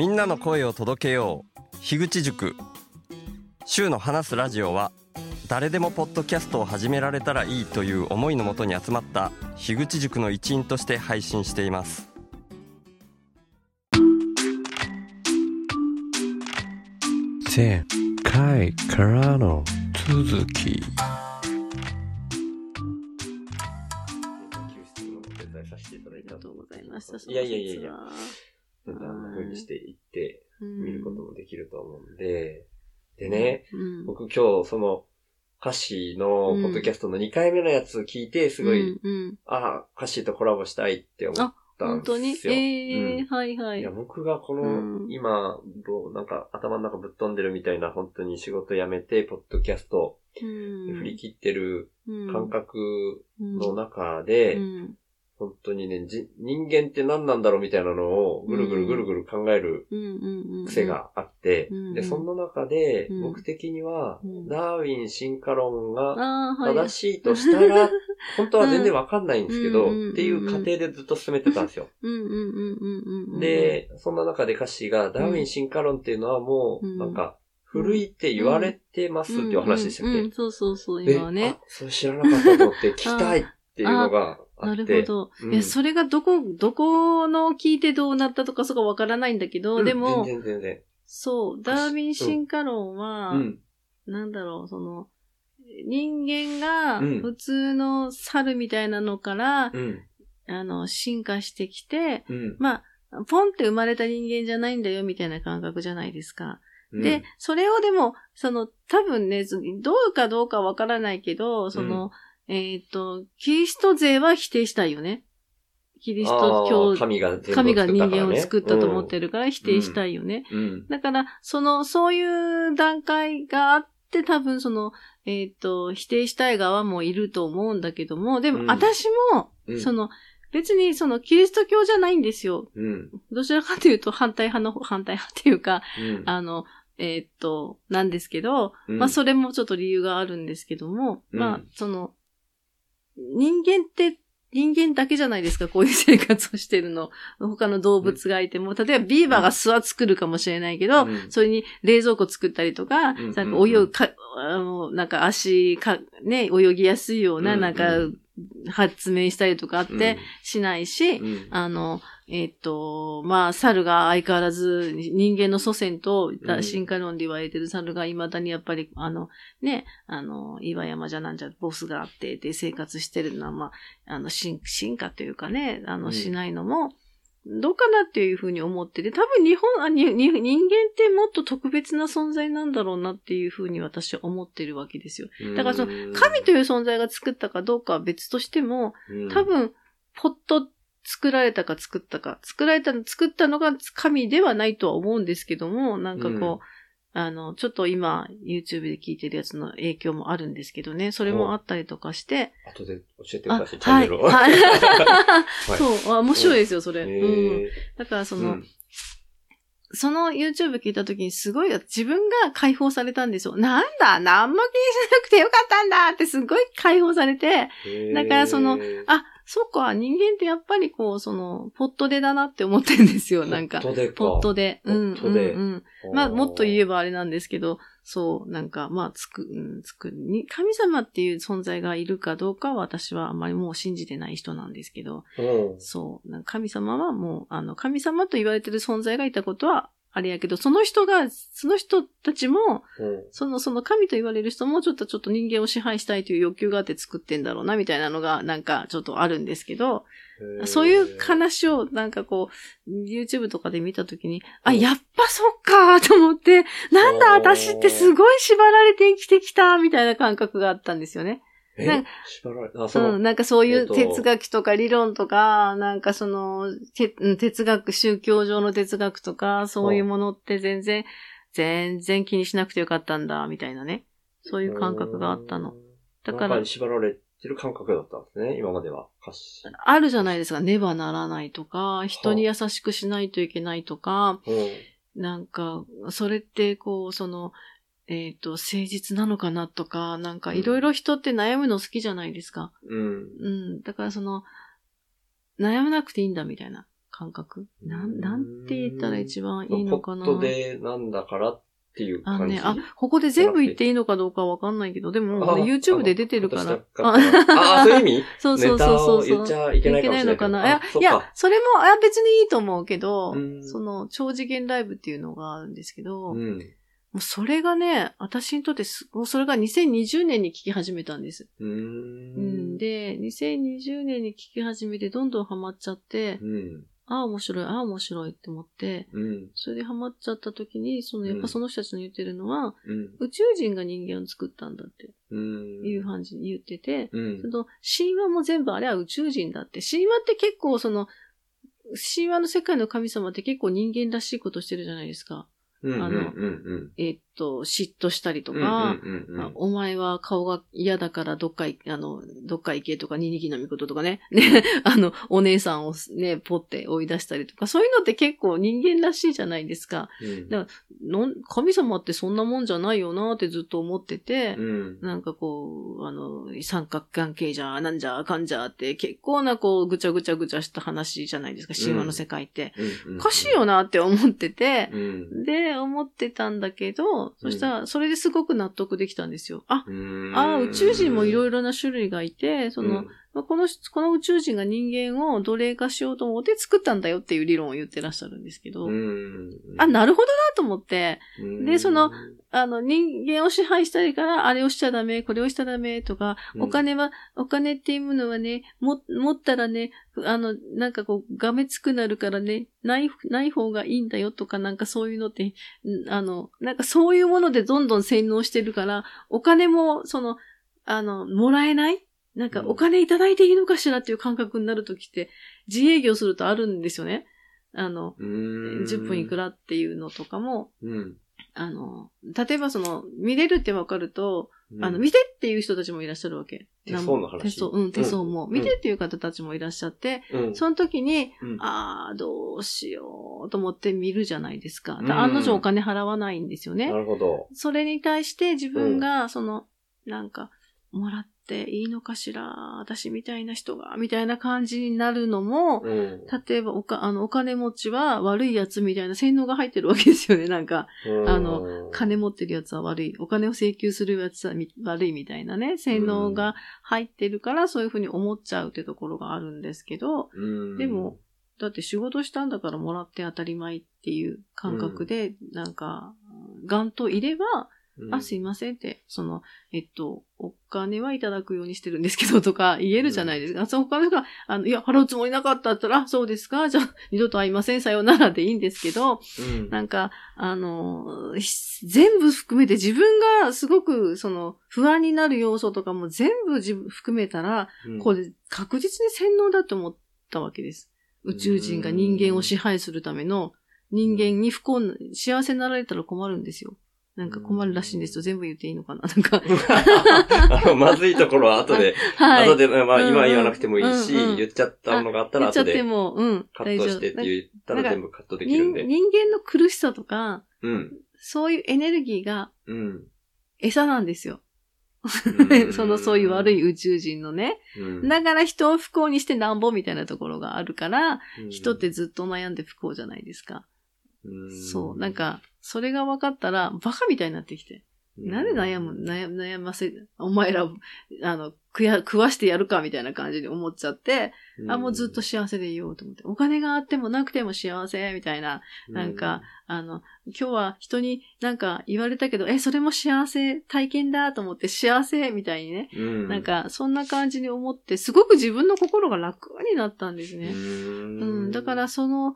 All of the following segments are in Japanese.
みんなの声を届けよう。樋口塾。週の話すラジオは誰でもポッドキャストを始められたらいいという思いのもとに集まった樋口塾の一員として配信しています。前回からの続き。ありがとうございました。いやいやいやいやしていって見ることもできると思うんで、でね、、うん、僕今日その歌詞のポッドキャストの2回目のやつ聞いて、すごい、ああ、歌詞とコラボしたいって思ったん本当に？ですよ。ええうん。はいはい。いや、。僕がこの、うん。今、どうなんか頭の中ぶっ飛んでるみたいな、本当に仕事辞めて、ポッドキャストうん。振り切ってるうん。感覚の中うで、ん本当にね、じ人間って何なんだろうみたいなのをぐるぐるぐるぐる考える癖があって、うんで、そんな中で、うん。僕的には、うん。ダーウィン進化論が。正しいとしたら、本当は全然わかんないんですけど、うん。っていう過程でずっと進めてたんですよ。で、そんな中で歌詞が、ダーウィン進化論っていうのはもう、うん。なんか、古いって言われてますっていう話でしたっけ、そうそうそう、で今はねあ。、それ知らなかったと思って 聞きたいっていうのがあな。るほど。うんいや、それがどこ、どこの聞いてどうなったとかそこわからないんだけど、うんでも、全然全然。そう、ダーウィン進化論は、うん。なんだろう、その、人間がうん普通の猿みたいなのから、うん。あの、進化してきて、うん。まあ、ポンって生まれた人間じゃないんだよみたいな感覚じゃないですか。うんで、、それをでも、その、多分ね、そどうかどうかわからないけど、その、えっ、と、キリスト勢は否定したいよね。キリスト教、神が全部神が人間を作ったと思ってるから否定したいよね。うん。うん。だから、その、そういう段階があって、多分その、えっ、と、否定したい側もいると思うんだけども、でも、うん私も、うんその、別にその、キリスト教じゃないんですよ。うん。どちらかというと反対派の、反対派っていうか、うん。あの、えーっと、なんですけど、うんまあそれもちょっと理由があるんですけども、うんまあその、人間って人間だけじゃないですか、こういう生活をしてるの。他の動物がいても、例えばビーバーが巣は作るかもしれないけど、うん。それに冷蔵庫作ったりとか、ん。なんか泳ぐか、あの、なんか足か、ね、泳ぎやすいような、うん。なんか、発明したりとかあって、しないし、うん、あの、えっ、と、まあ、猿が相変わらず人間の祖先とうん進化論で言われてる猿が未だにやっぱり、あの、ね、あの、岩山じゃなんじゃボスがあって、で生活してるのは、まあ、あの、進進化というかね、あの、うん。しないのも、どうかなっていうふうに思ってて、多分日本あにに人間ってもっと特別な存在なんだろうなっていうふうに私は思ってるわけですよ。だからその神という存在が作ったかどうかは別としても、多、分、ポッと作られたか作ったか、作られたの、作ったのが神ではないとは思うんですけども、なんかこう、あの、ちょっと今、YouTube で聞いてるやつの影響もあるんですけどね、それもあったりとかして、後で教えてくあ、ださい、チャンはい、ネルを。はい。い。そう、あ面白いですよ、それ。へうん。ー。だからその、うん。その YouTube 聞いた時にすごい自分が解放されたんですよ。なんだ何も気にしなくてよかったんだってすごい解放されて、だからそのあ、そっか、人間ってやっぱりこう、その、ポットでだなって思ってるんですよ、なんか。ポットでか。ポットで。うん、うん、うん。まあ、もっと言えば。ばあれなんですけど、そう、なんか、まあ、つく、うん、つく、に、神様っていう存在がいるかどうかは私はあまりもう信じてない人なんですけど、うんそう、なんか神様はもう、あの、神様と言われてる存在がいたことは、あれやけど、その人が、その人たちも、うん。その、その神と言われる人もちょっとちょっと人間を支配したいという欲求があって作ってんだろうな、みたいなのが、なんかちょっとあるんですけど、そういう話をなんかこう、YouTube とかで見たときに、あ、うん。やっぱそっかーと思って、なんだ私ってすごい縛られて生きてきたみたいな感覚があったんですよね。えなん縛られあ、そうの、ん、なんかそういえっとう哲学とか理論とか、なんかその、哲学、宗教上の哲学とか、そういうものって全然、全然気にしなくてよかったんだ、みたいなね。そういう感覚があったの。だから中に、縛られてる感覚だったんですね、今までは。あるじゃないですか。ねばならないとか、人に優しくしないといけないとか、うん。なんか、それって、こう、その、えっ、と、誠実なのかなとか、なんか、いろいろ人って悩むの好きじゃないですか。うん。うん。だから、その、悩まなくていいんだみたいな感覚なん、なんて言ったら一番いいのかなポットでなんだからっていう感じ。あのね、あ、ここで全部言っていいのかどうかわかんないけど、でも、あ YouTube で出てるから。ああ、そういう意味？そうそうそうそう言っちゃいけないかもしれないけどのかな。いやいかや、それも、あ別にいいと思うけどうん、その、超次元ライブっていうのがあるんですけど、もうん。うそれがね、私にとってす、もうそれが2020年に聞き始めたんです。うん。ん。で、2020年に聞き始めてどんどんハマっちゃって、うん。ああ、面白い、ああ、面白いって思って、うん。それでハマっちゃった時に、その、やっぱその人たちの言ってるのは、うん。宇宙人が人間を作ったんだってうん。いう感じに言ってて、うんそ。の神話も全部あれは宇宙人だって。神話って結構その、神話の世界の神様って結構人間らしいことしてるじゃないですか。あの、えっと、嫉妬したりとうん。か、お前は顔が嫌だからどっかい、あの、どっか行けとか、ニニギのみこととかね。ね、あの、お姉さんをね、ポって追い出したりとか、そういうのって結構人間らしいじゃないですか。うん。だの神様ってそんなもんじゃないよなってずっと思ってて、うん。なんかこう、あの、三角関係じゃ、なんじゃ、かんじゃって、結構なこう、ぐちゃぐちゃぐちゃした話じゃないですか、神話の世界って。うん。おかしいよなって思ってて、うん。で、思ってたんだけど、そしたら、それですごく納得できたんですよ。あ、うん。ああ、宇宙人もいろいいろな種類がいて、その、うんまあこの、この宇宙人が人間を奴隷化しようと思って作ったんだよっていう理論を言ってらっしゃるんですけど、うん。あ、なるほどなと思って、うんでその、あの、人間を支配したいから、あれをしちゃダメ、これをしちゃダメとか、うん。お金は、お金っていうものはね、も、持ったらね、あの、なんかこう、がめつくなるからね、ない、ない方がいいんだよとか、なんかそういうのって、んあの、なんかそういうものでどんどん洗脳してるから、お金も、その、あの、もらえないなんかうんお金いただいていいのかしらっていう感覚になるときって、自営業するとあるんですよね。あの、うん。10分いくらっていうのとかも、うん。あの、例えばその、見れるってわかると、うん。あの、見てっていう人たちもいらっしゃるわけ。手相の話手相、うん、手相も。うん見てっていう方たちもいらっしゃって、うん、その時に、うん、ああ、どうしようと思って見るじゃないですか。うん案の定お金払わないんですよねな。るほど。それに対して自分が、その、なんか、もらっていいのかしら？私みたいな人が、みたいな感じになるのも、うん。例えばおか、あの、お金持ちは悪いやつみたいな洗脳が入ってるわけですよね、なんか。あの、金持ってるやつは悪い。お金を請求するやつはみ悪いみたいなね、洗脳が入ってるから、そういうふうに思っちゃうってところがあるんですけど、うん、でも、だって仕事したんだからもらって当たり前っていう感覚で、なんか、ガンといれば、うん、あ、すいませんって、その、えっと、お金はいただくようにしてるんですけどとか 言えるじゃないですか。その他の人が、あの、いや、払うつもりなかったったら、あそうですか？じゃあ、二度と会いません、さようならでいいんですけど、うん、なんか、あの、ひ全部含めて自分がすごく、その、不安になる要素とかも全部自分含めたら、うん、これ確実に洗脳だと思ったわけです。宇宙人が人間を支配するための、人間に不幸な、幸せになられたら困るんですよ。なんか困るらしいんですよ。全部言っていいのかな？なんか。あの、まずいところは後で、はい。後で、まあ、今言わなくてもいいし、うんうん言っちゃったのがあったら言っちゃって後でも、うん。カットしてって言ったら全部カットできるんで。人人間の苦しさとか、うん。そういうエネルギーがうん。餌なんですよ。うん そのそういう悪い宇宙人のね。うんだから人を不幸にしてなんぼみたいなところがあるから、うん人ってずっと悩んで不幸じゃないですか。うんそう。なんか、それが分かったら、バカみたいになってきて。なんで悩む、悩悩ませ、お前ら、あの、食や、食わしてやるかみたいな感じに思っちゃって、あ、もうずっと幸せでいようと思って。お金があってもなくても幸せみたいな、なんか、あの、今日は人になんか言われたけど、え、それも幸せ体験だと思って幸せみたいにね。うん、なんか、そんな感じに思って、すごく自分の心が楽になったんですうね。ん、うん。だから、その、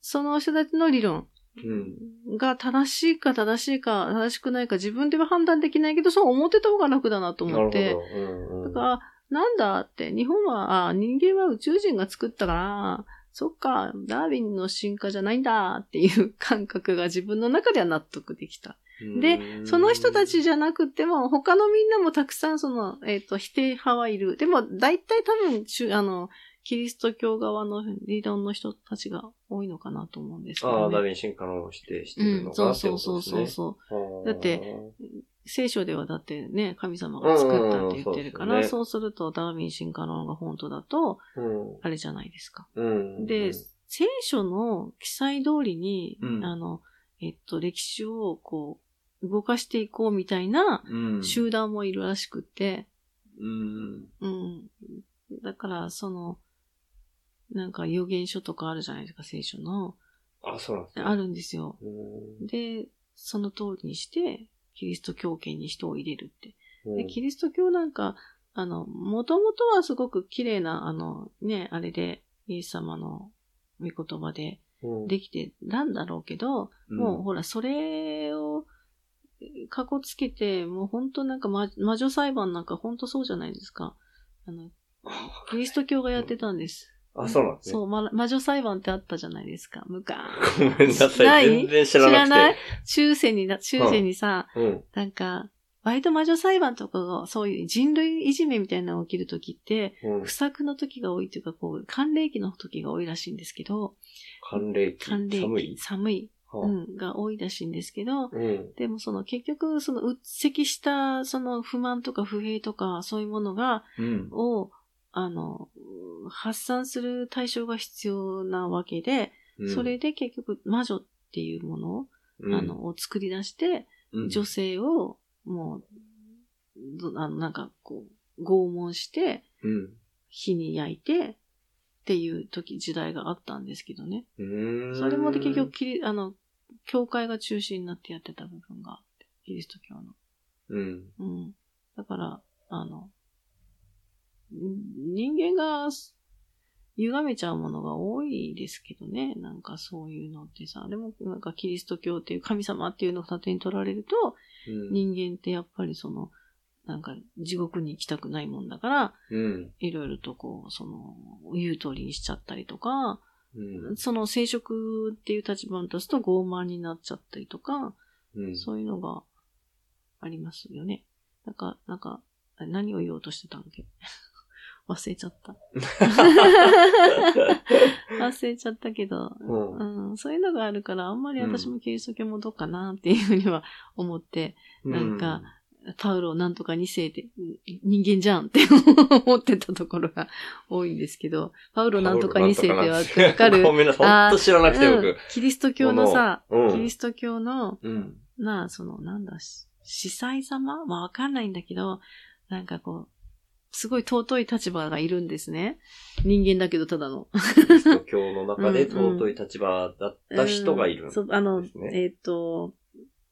その人たちの理論うん、が正しいか正しいか正しくないか自分では判断できないけど、そう思ってた方が楽だなと思って。うんうんだから、なんだって、日本は、あ人間は宇宙人が作ったから、そっか、ダーウィンの進化じゃないんだっていう感覚が自分の中では納得できた。で、その人たちじゃなくても、他のみんなもたくさんその、えっ、と、否定派はいる。でも、大体多分、あの、キリスト教側の理論の人たちが多いのかなと思うんですけど、ね。ああ、ダーウィン進化論を否定してうん、るのかなそうってこそう。そうそうそう。うだって、聖書ではだってね、神様が作ったって言ってるから、うんうんそうそうするとダーウィン進化論が本当だと、うん、あれじゃないですか。うん、で、聖書の記載通りに、うんあの、えっと、歴史をこう、動かしていこうみたいなうん。集団もいるらしくって、うん。うん。だから、その、なんか予言書とかあるじゃないですか、聖書の。あ、そうなんですね。あるんですよ。うん。で、その通りにして、キリスト教圏に人を入れるって。うんで、キリスト教なんか、あの、もともとはすごく綺麗な、あの、ね、あれで、イエス様の御言葉でうんできてたんだろうけど、もうほら、それを、かこつけて、もう本当なんか、ま、魔女裁判なんか本当そうじゃないですか。あの、キリスト教がやってたんです。あ、そうなんですね。そう、ま、魔女裁判ってあったじゃないですか。昔。ごめんなさ。ない？い全然知らなくて。知らない？中世にな、中世にさ、うん。なんか、割と魔女裁判とかが、そういう人類いじめみたいなのが起きるときって、うん不。作の時が多いというか、こう、寒冷期の時が多いらしいんですけど、寒冷期？寒冷期、寒い？寒い、はあうん、が多いらしいんですけど、うん。でもその結局、その鬱積したその不満とか不平とかそういうものが、うん。を、あの、発散する対象が必要なわけで、うんそれ、で結局魔女っていうものを、うんあの、を作り出して、うん女性をもう、どあの、なんかこう、拷問して、うん。火に焼いて、っていう時、時代があったんですけどね。それもで結局、キリあの、教会が中心になってやってた部分があって、キリスト教の。うん。うん。だから、あの、ん人間が歪めちゃうものが多いですけどね。なんかそういうのってさ。でも、なんかキリスト教っていう神様っていうのを盾に取られると、うん。人間ってやっぱりその、なんか地獄に行きたくないもんだから、うん。いろいろとこう、その、言う通りにしちゃったりとか、うん。その生殖っていう立場に立つと傲慢になっちゃったりとか、うん。そういうのがありますよね。なんか、なんか、あ何を言おうとしてたんけ？忘れちゃった。忘れちゃったけど、うんうん、そういうのがあるから、あんまり私もキリスト教もどうかなっていうふうには思って、なんか、パウロなんとか2世でうん人間じゃんって 思ってたところが多いんですけど、パウロなんとか2世ってわわかるごめんなさい。ほんと 知らなくてうん僕。キリスト教のさ、うんキリスト教の、うん。なあ、その、なんだ、し司祭様？まあ、わかんないんだけど、なんかこう、すごい尊い立場がいるんですね。人間だけどただの。キリスト教の中でうんうん尊い立場だった人がいるんですそう、あの、ね。えっ、と、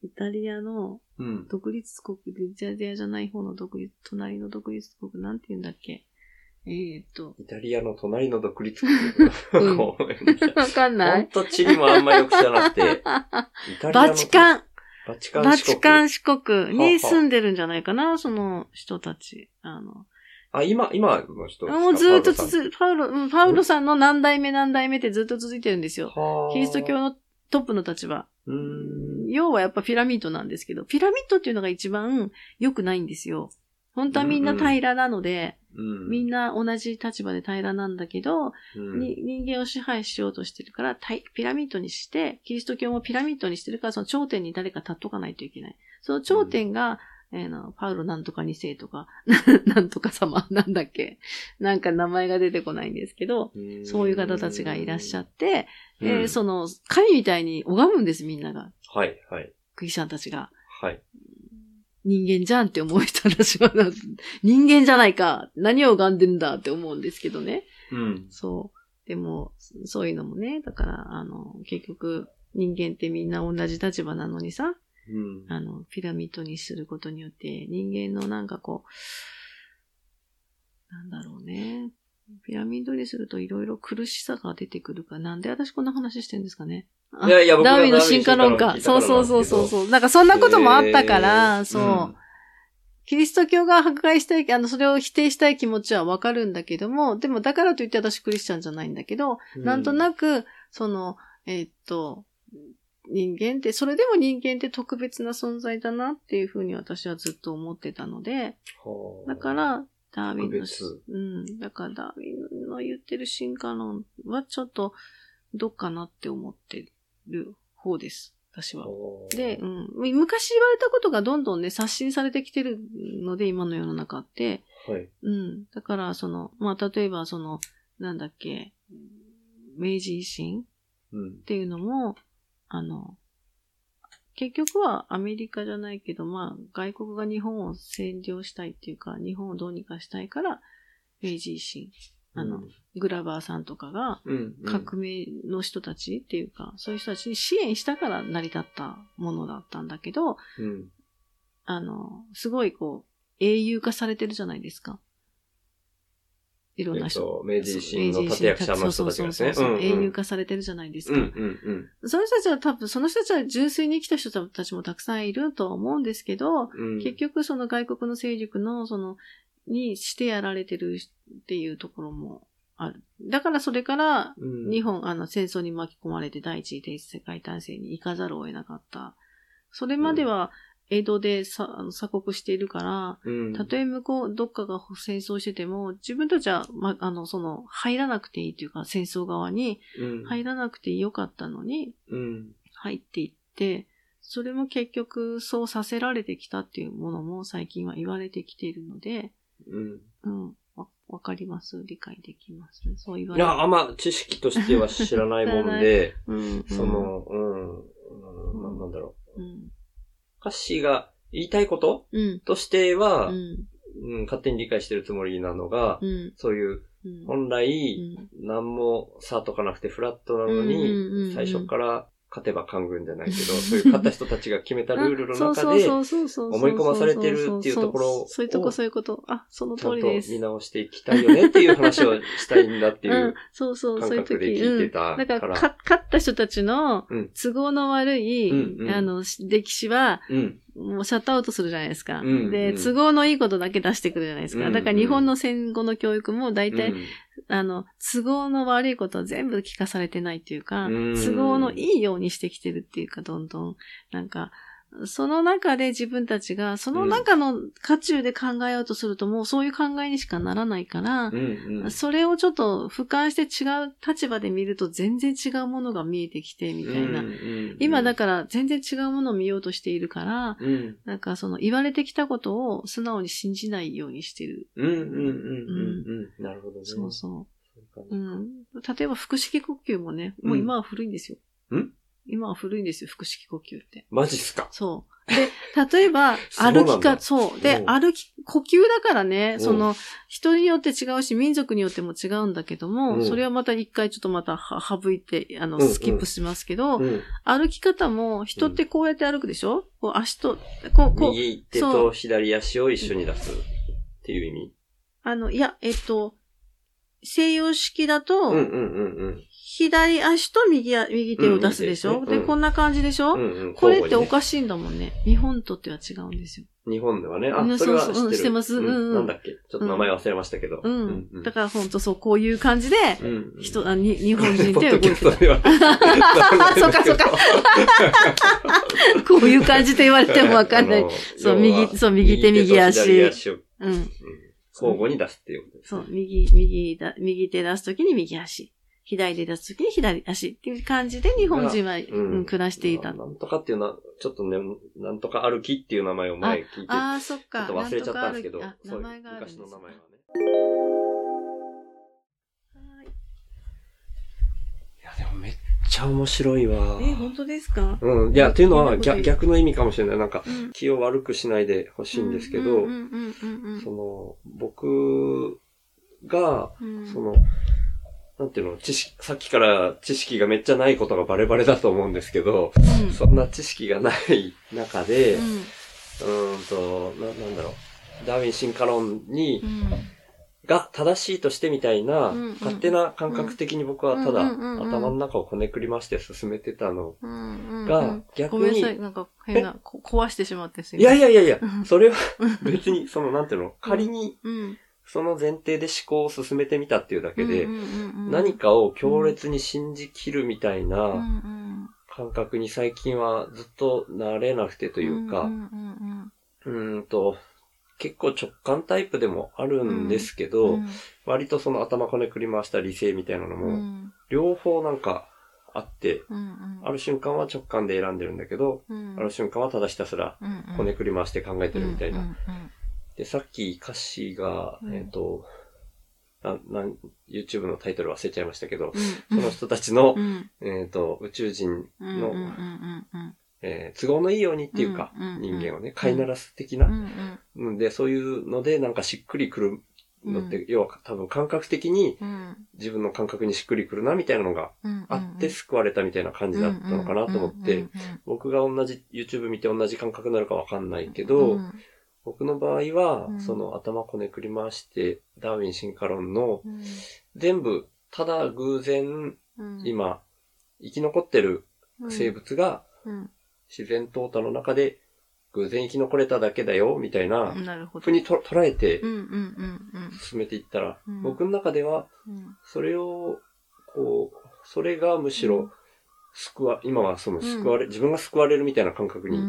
イタリアのうん。独立国、イタリアじゃない方の独立、隣の独立国、なんて言うんだっけえっ、と、イタリアの隣の独立国。うんかんないほんと地理もあんまよく知らなくて。イタリアのバチカンバチカンバ四国にあ住んでるんじゃないかな、その人たち。あの、あ、今、今の人もうずーっとパウロさん続、パウロ、うん、パウロさんの何代目何代目ってずっと続いてるんですよ。はあキリスト教のトップの立場。要はやっぱピラミッドなんですけど、ピラミッドっていうのが一番良くないんですよ。本当はみんな平らなので、うん。みんな同じ立場で平らなんだけど、うんに人間を支配しようとしてるから、ピラミッドにして、キリスト教もピラミッドにしてるから、その頂点に誰か立っとかないといけない。その頂点が、えーのパウロなんとか二世とか、なんとか様、なんだっけ？なんか名前が出てこないんですけど、うんそういう方たちがいらっしゃって、うんえーその、神みたいに拝むんです、みんなが。はい、はい、クリスチャンたちが。はい。人間じゃんって思う人たちは、人間じゃないか何を拝んでんだって思うんですけどね。うん。そう。でも、そういうのもね、だから、あの、結局、人間ってみんな同じ立場なのにさ、うん。あの、ピラミッドにすることによって、人間のなんかこう、なんだろうね。ピラミッドにするといろいろ苦しさが出てくるから、なんで私こんな話してんですかね。あいやいや僕がダーウィンの進化論か。そうそうそうそうそう。なんかそんなこともあったから、そう。キリスト教が迫害したい、あの、それを否定したい気持ちはわかるんだけども、でもだからといって私クリスチャンじゃないんだけど、うんなんとなく、その、えーっと、人間って、それでも人間って特別な存在だなっていうふうに私はずっと思ってたので、はあだから、ダーウィンのうん、だからダーウィンの言ってる進化論はちょっと、どっかなって思ってる方です、私は。で、うん、昔言われたことがどんどんね、刷新されてきてるので、今の世の中って、はい。うん。だから、その、まあ、例えば、その、なんだっけ、明治維新うんっ。ていうのも、あの、結局はアメリカじゃないけど、まあ、外国が日本を占領したいっていうか、日本をどうにかしたいから、明治維新、あの、グラバーさんとかが、うん、うん。革命の人たちっていうか、そういう人たちに支援したから成り立ったものだったんだけど、うん。あの、すごいこう、英雄化されてるじゃないですか。いろんな人。えっと、明治維新の立役者の人たちがですね。そうそうそう英雄化されてるじゃないですか。うんうんうん。その人たちは多分、その人たちは純粋に生きた人たちもたくさんいるとは思うんですけど、うん。結局その外国の勢力の、その、にしてやられてるっていうところもある。だからそれから、うん、日本、あの、戦争に巻き込まれて第一次世界大戦に行かざるを得なかった。それまでは、江戸でさあの鎖国しているから、うん、たとえ向こう、どっかが戦争してても、自分たちは、ま、あの、その、入らなくていいというか、戦争側にうん、入らなくてよかったのに、うん。入っていって、それも結局そうさせられてきたっていうものも最近は言われてきているので、うん。うん、わ、わかります？理解できます？そう言われいや、あんま知識としては知らないもんで、うん、うん。そ、の、うん、うん。ななんだろう。うん、歌詞が言いたいこと？うん、としては、ううんん、勝手に理解してるつもりなのが、うん、そういう、うん。本来、何も差とかなくてフラットなのに、最初から勝てば官軍じゃないけど、そういう勝った人たちが決めたルールの中で、思思い込まされてるっていうところをそういうとこ、そういうこと。あ、その通りです。見直していきたいよねっていう話をしたいんだっていううんそうそう、そうそういう時。聞いてたうん。だか、から勝った人たちのうん都合の悪い、あの、歴史は、うん。もうシャットアウトするじゃないですか。うんで、うん。都合のいいことだけ出してくるじゃないですか。うんだから日本の戦後の教育も大体、うん。あの、都合の悪いことは全部聞かされてないっていうか、うん。都合のいいようにしてきてるっていうか、どんどん、なんか、その中で自分たちが、その中の渦中で考えようとすると、もうそういう考えにしかならないからう、んうん。それをちょっと俯瞰して違う立場で見ると全然違うものが見えてきて、みたいな。うんうん今だから全然違うものを見ようとしているから、うん。なんかその言われてきたことを素直に信じないようにしてる。うんうんうんうんうん。なるほどね。そうそそういう感う。ん。例えば腹式呼吸もね、もう今は古いんですよ。ん？今は古いんですよ、腹式呼吸って。マジっすか？そう。で、例えば、歩きか、そう。でう、ん。歩き、呼吸だからね、うん。その、人によって違うし、民族によっても違うんだけども、うん。それはまた一回ちょっとまたは省いて、あの、うんうん。スキップしますけど、うん。歩き方も、人ってこうやって歩くでしょ？こう足と、こう、こう、右手と左足を一緒に出すっていう意味？あの、いや、えっと、西洋式だと、うんうんうん左足と右あ右手を出すでしょ、で、うんうんうんこんな感じでしょ、うん。うんうん。これってお交かしいんだもんね。日本とっては違うんですよ。日本ではね。あ、うんそれは知ってる。そうそううん知ってますうんうんなんだっけ？ちょっと名前忘れましたけど。うん。うんだからほんとそう、こういう感じで、うん。人、あに日本人ポッドキで動いてた。そうかそうか。こういう感じで言われてもわかんないそう、右、そう、右手、右足。左足をうん。うん交互に出すっていうことですね。そう、右、右だ、右手出すときに右足。左手出すときに左足っていう感じで日本人は、うん暮らしていた。なんとかっていうのは、ちょっとね、なんとか歩きっていう名前を前聞いて、ちょああ、そっっか。と忘れちゃったんですけど、名前が昔の名前はね。はいいや、でもめっちゃ面白いわ。え、本当ですか？うん。いや、っていうのは逆逆の意味かもしれない。なんか、うん。気を悪くしないでほしいんですけど、その、僕が、うん。その、なんていうの、知識、さっきから知識がめっちゃないことがバレバレだと思うんですけど、うん、そんな知識がない中で、ううんーんと、な、なんだろう。ダーウィン進化論に、ん。が正しいとしてみたいな、うんうん勝手な感覚的に僕はただ、うんうんうんうん頭の中をこねくり回して進めてたのうんうん。が、うん逆に、ごめんなさい。なんか変な、こ壊してしまってすいやいや、やいやいやうん、それは別に、その、なんていうの、仮に、うん。その前提で思考を進めてみたっていうだけで何かを強烈に信じきるみたいなん感覚に最近はずっと慣れなくてというか、うんと、結構直感タイプでもあるんですけうど、ん。割とその頭こねくり回した理性みたいなのうも、ん。両方なんかあって、うんうん。ある瞬間は直感で選んでるんだけど、うん。ある瞬間はただひたすらこねくり回して考えてるみたいな。で、さっき歌詞が、うんえっ、と、ななん YouTube のタイトル忘れちゃいましたけど、うん。その人たちのう、ん。えっ、と、宇宙人。の。えー都合のいいようにっていうか、人間をね、飼いならす的な、うん。うんで、そういうので、なんかしっくりくるのって、う要は多分感覚的にうん。自分の感覚にしっくりくるなみたいなのがうん。あって救われたみたいな感じだったのかなと思って、、僕が同じ YouTube 見て同じ感覚になるかわかんないけど、僕の場合は、うん。その頭こねくり回して、ダーウィン進化論のうん、全部、ただ偶然、うん、今、生き残ってる生物がうん、自然淘汰の中で偶然生き残れただけだよ、みたいな。ふうにと捉えて進めていったら、うん。僕の中では、うん。それを、こう、それがむしろ、救わ、今はその救われ、自分が救われるみたいな感覚にん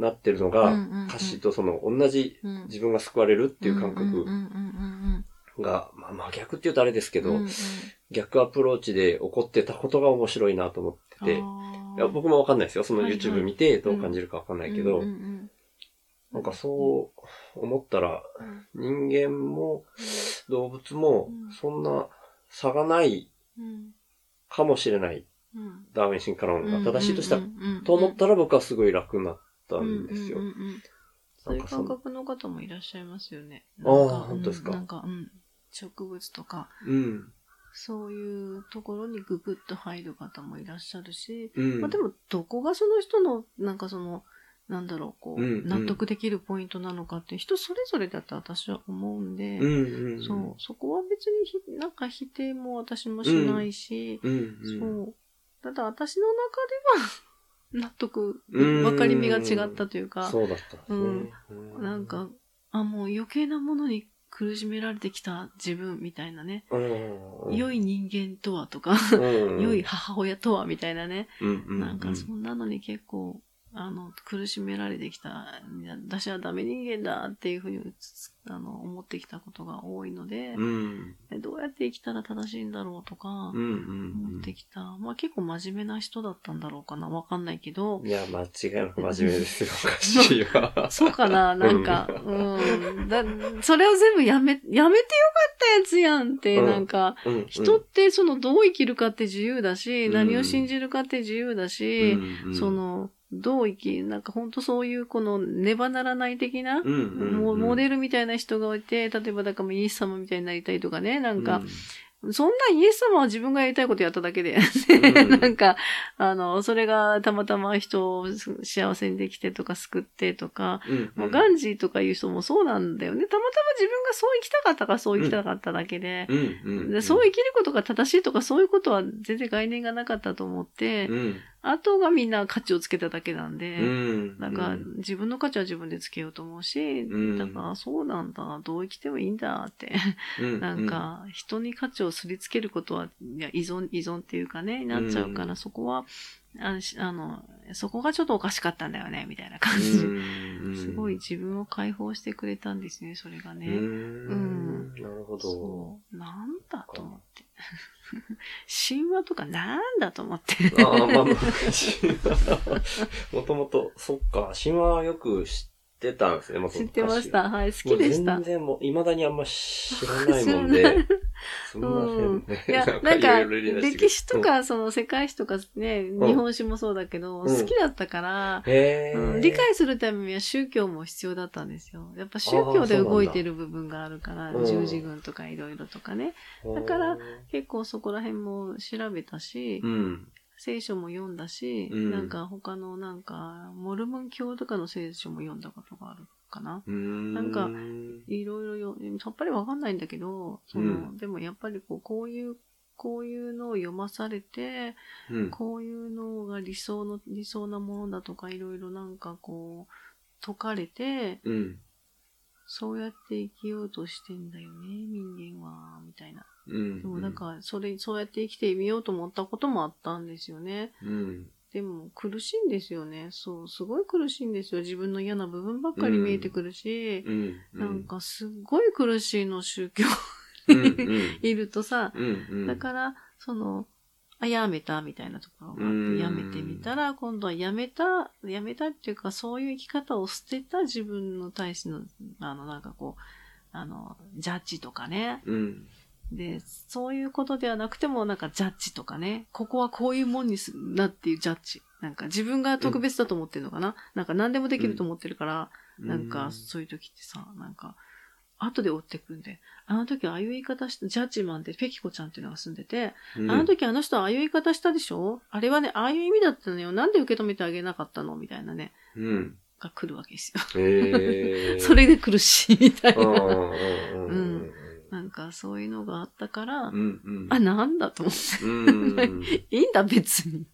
なってるのうんが歌詞とその同じうん。自分が救われるっていう感うん覚が、まあ真逆って言うとあれですけどうんうん。うん、逆アプローチで起こってたことが面白いなと思ってて、いや僕もわかんないですよ。その YouTube 見てどう感じるかわかんないけど。なんかそう思ったら、人間も動物もうん。そんな差がないうん。かもしれない。うん。ダーウィン進化論うんが正しいとしたと思ったら僕はすごい楽になったんですようん。うんうんそういう感覚の方もいらっしゃいますよね。あーなんか本当ですか？うんなんか、うん。植物とか、うん。そういうところにググッと入る方もいらっしゃるし、うん。まあでも、どこがその人の、なんかその、なんだろう、こう、うんうん納得できるポイントなのかって、人それぞれだと私は思うんで、うんうんうん。そう、そこは別にひ、なんか否定も私もしないし、うんうん。そう。ただ私の中では、納得、うん。分かりみが違ったというか、そうだった。うなんか、、あ、もう余計なものに苦しめられてきた自分みたいなね、うん。良い人間とはとか、うん、良い母親とはみたいなね、なんかそんなのに結構、あの、苦しめられてきた、私はダメ人間だっていうふうに、あの、思ってきたことが多いのでう、ん。どうやって生きたら正しいんだろうとか思ってきた。まあ結構真面目な人だったんだろうかな、わかんないけどうん。、いや、間違いなく真面目ですよ、おかしいわ。そうかな、なんか、うん。だそれを全部やめ、やめてよかったやつやんって、うんなんか、うんうん人ってそのどう生きるかって自由だし、うん何を信じるかって自由だし、そ、の、どう生き、なんか本当そういうこのねばならない的な、うんうんうん。もうモデルみたいな人がいて、例えばだからイエス様みたいになりたいとかね、なんか、そんなイエス様は自分がやりたいことやっただけで、うん。なんか、あの、それがたまたま人を幸せにできてとか救ってとか、うんうん、もうガンジーとかいう人もそうなんだよね。たまたま自分がそう生きたかったからそう生きたかっただけで、うんうんうん、でそう生きることが正しいとかそういうことは全然概念がなかったと思って、うん、あとがみんな価値をつけただけなんで、うん、なんか自分の価値は自分でつけようと思うし、うんだからそうなんだ、どう生きてもいいんだって。うん、なんか、人に価値をすりつけることは、いや、依存、依存っていうかね、なっちゃうから、うんそこは、あしあの、そこがちょっとおかしかったんだよね、みたいな感うじ。ん、すごい自分を解放してくれたんですね、それがね。うん、うん、なるほど。そう。なんだと思って。神話とかなんだと思って。ああ、まあまあ、神話 もともと、そっか、神話はよく知ってたんですね、もと知ってました。はい、好きでしたもう。全然もう、未だにあんま知らないもんで、すみませんね。いや、なんなんか、歴史と、か、その世界史とかね、日本史もそうだけど、うん好きだったから、うん理解するためには宗教も必要だったんですよ。やっぱ宗教で動いてる部分があるから、うん十字軍とかいろいろとかね。だから、結構そこら辺も調べたし、うん。聖書も読んだし、うんなんか他のなんか、モルモン教とかの聖書も読んだことがあるかな。ななんかいろいろよ、さっぱりわかんないんだけど、その、うんでもやっぱりこう、こういう、こういうのを読まされて、うん、こういうのが理想の、理想なものだとかいろいろなんかこう、解かれて、うん。そうやって生きようとしてんだよね、人間は、みたいな。うん。でもなんか、それ、そうやって生きてみようと思ったこともあったんですよね。うん。でも苦しいんですよね。そう、すごい苦しいんですよ。自分の嫌な部分ばっかり見えてくるし、うん。なんかすっごい苦しいの、宗教うん、うん。いるとさ、うん、うん。だから、その、あ、やめたみたいなところがあうんって、やめてみたら、今度はやめた、やめたっていうか、そういう生き方を捨てた自分の対しての、あの、なんかこう、あの、ジャッジとかね。うん。で、そういうことではなくても、なんかジャッジとかね。ここはこういうもんにするなっていうジャッジ。なんか自分が特別だと思ってるのかな、なんか何でもできると思ってるから、なんかそういう時ってさ、なんか、後で追ってくんで、あの時ああいう言い方した、ジャッジマンってペキコちゃんっていうのが住んでて、うん、あの時あの人はああいう言い方したでしょ？あれはね、ああいう意味だったのよ。なんで受け止めてあげなかったの？みたいなね、うん。が来るわけですよ。へえ。それで苦しいみたいな。んうんうんなんかそういうのがあったから、うんうん。あ、なんだと思って、うん。いいんだ別に。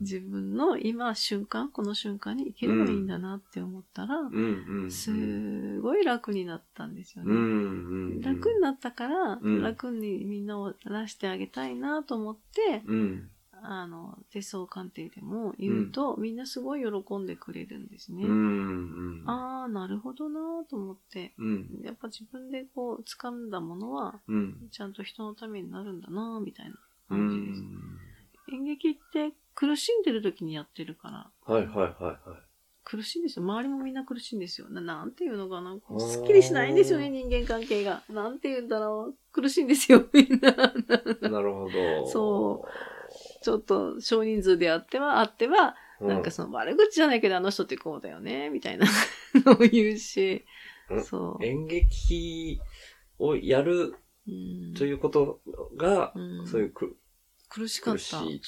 自分の今瞬間、この瞬間に生きればいいんだなって思ったら、うんうん。すごい楽になったんですよね。うんうん。楽になったから、うん楽にみんなを出してあげたいなと思って、うん。あの、手相鑑定でも言うと、みんなすごい喜んでくれるんですね。うん。ああ、なるほどなと思って、うん。やっぱ自分でこう、掴んだものは、うん。ちゃんと人のためになるんだなみたいなう感じです。ん。演劇って苦しんでる時にやってるから、はいはいはいはい。苦しいんですよ。周りもみんな苦しいんですよ。ななんていうのかな。すっきりしないんですよね、人間関係が。なんて言うんだろう。苦しいんですよ、みんな。なるほど。そうちょっと少人数であっては、あっては、うん。なんかその悪口じゃないけど、あの人ってこうだよね、みたいな のを言うしうん。そう。演劇をやるうんということが、うんそういうく苦しかった。そいう。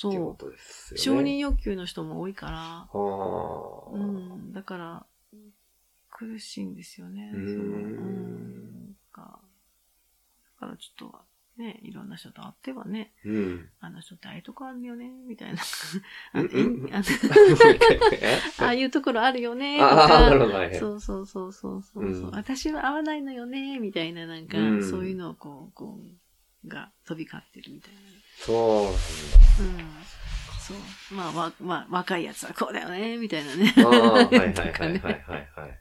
承認欲求の人も多いから、はあ。うん。だから、苦しいんですよね。うーんだからちょっと、ね、いろんな人と会ってはね、うん。あの人ってああいうとこあるよね、みたいな。ああいうところあるよね、とああ、なるか。そうそうそうそうそう、うん私は合わないのよね、みたいな、なんか、うんそういうのをこう、こう、が飛び交ってるみたいそうなんだ。な。うん。そう。まあ、わ、まあ、若いやつはこうだよね、みたいなね。ああ、はいはいはいはいはい はい。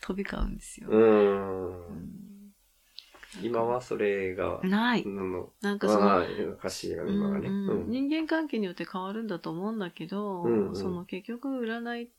飛び交うんですよ。うー。うんん今はそれが、ない。の、なんかその、まあ、歌詞が今がね。うんうん人間関係によって変わるんだと思うんだけど、うんうんその結局占い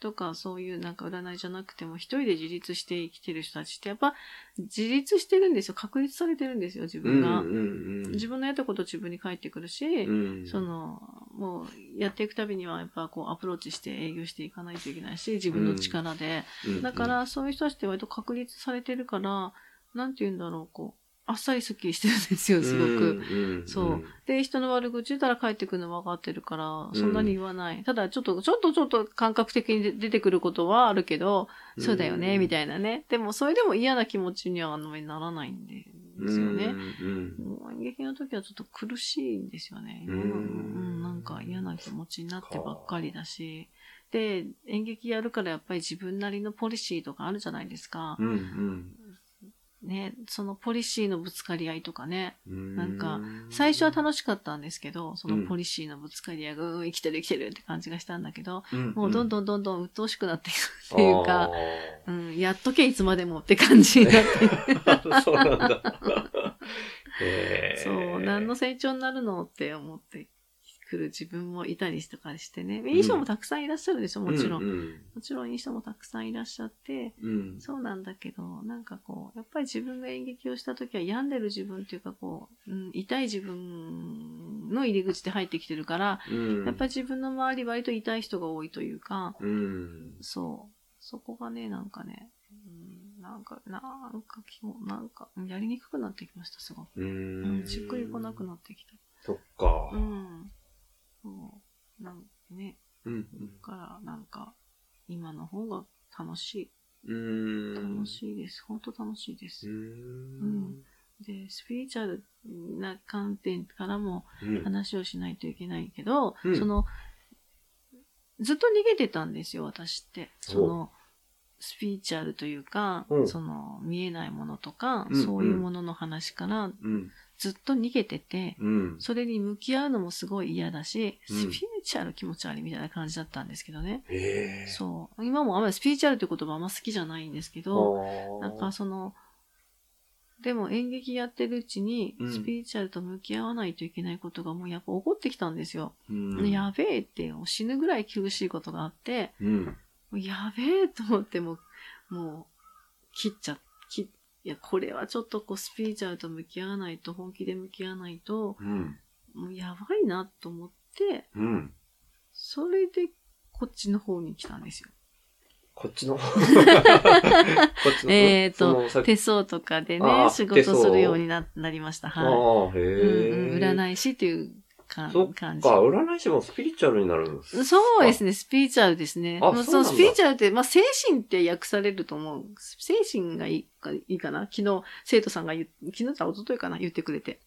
とかそういうなんか占いじゃなくても一人で自立して生きてる人たちってやっぱ自立してるんですよ。確立されてるんですよ、自分が。うんうんうん。自分のやったこと自分に返ってくるし、うん、その、もうやっていくたびにはやっぱこうアプローチして営業していかないといけないし、自分の力で。うん、だからそういう人たちって割と確立されてるから、なんて言うんだろう、こう、あっさりスッキリしてるんですよ、すごく。くそう。で、人の悪口言ったら帰ってくるの分かってるから、そんなに言わない。ただ、ちょっと、ちょっとちょっと感覚的に出出てくることはあるけど、そうだよね、みいたいなね。でも、それでも嫌な気持ちにはあのならないんでですよね。演劇の時はちょっと苦しいんですよね。うんうん、なんか嫌な気持ちになってばっかりだし。で、演劇やるからやっぱり自分なりのポリシーとかあるじゃないですか。ね、そのポリシーのぶつかり合いとかね。うん。なんか最初は楽しかったんですけど、そのポリシーのぶつかり合いが、うん、生きてる生きてるって感じがしたんだけど、もうどんんどんどんどん鬱陶しくなっていくっていうか、あうん、やっとけいつまでもって感じになって。ー そうなんだ。そう、何の成長になるのって思ってくる自分もいたりとかしてね。いい人もたくさんいらっしゃるでしょ、もちろん。うんもちろんいい人もたくさんいらっしゃって、うん。そうなんだけど、なんかこう、やっぱり自分が演劇をした時は病んでる自分っていうかこう、うん、痛い自分の入り口で入ってきてるから、うん。やっぱり自分の周り割と痛い人が多いというか、うん。そう。そこがね、なんかね、うん、なんか、なんかなんか、やりにくくなってきました、すごく。ううん、ん。しっくりこなくなってきた。そっかう。ん。そう。なんかね、うん。だから、なんか、今の方が楽しうん。い。楽しいです。本当楽しいです。うん。で、スピリチュアルな観点からもうん。話をしないといけないけど、うんその、ずっと逃げてたんですよ、私って。その、スピリチュアルというか、うんその、見えないものとか、うんそういうものの話からうん。ずっと逃げてて、うん。それに向き合うのもすごい嫌だし、うんスピリチュアル気持ち悪いみたいな感じだったんですけどね。そう。今もあんまりスピリチュアルという言葉あんま好きじゃないんですけど、なんかその、でも演劇やってるうちにうん、スピリチュアルと向き合わないといけないことがもうやっぱ起こってきたんですよ。うん。やべえって、死ぬぐらい苦しいことがあって、うん。やべえと思ってもう、もう、切っちゃ、き、いや、これはちょっとこう、スピリチュアルと向き合わないと、本気で向き合わないと、うん。もうやばいなと思って、うん。それで、こっちの方に来たんですよ。こっちの。こっちの。えっと手相とかでね仕事するようにななりました。あはあ、へい。うんうん、え。占い師っていうかそっ感じ。か、占い師もスピリチュアルになるんです。そうですね、スピリチュアルですね。あそうスピリチュアルって、まあ、精神って訳されると思う。精神がいいかいいかな？昨日、生徒さんが言う、昨日か一昨日かな？言ってくれて。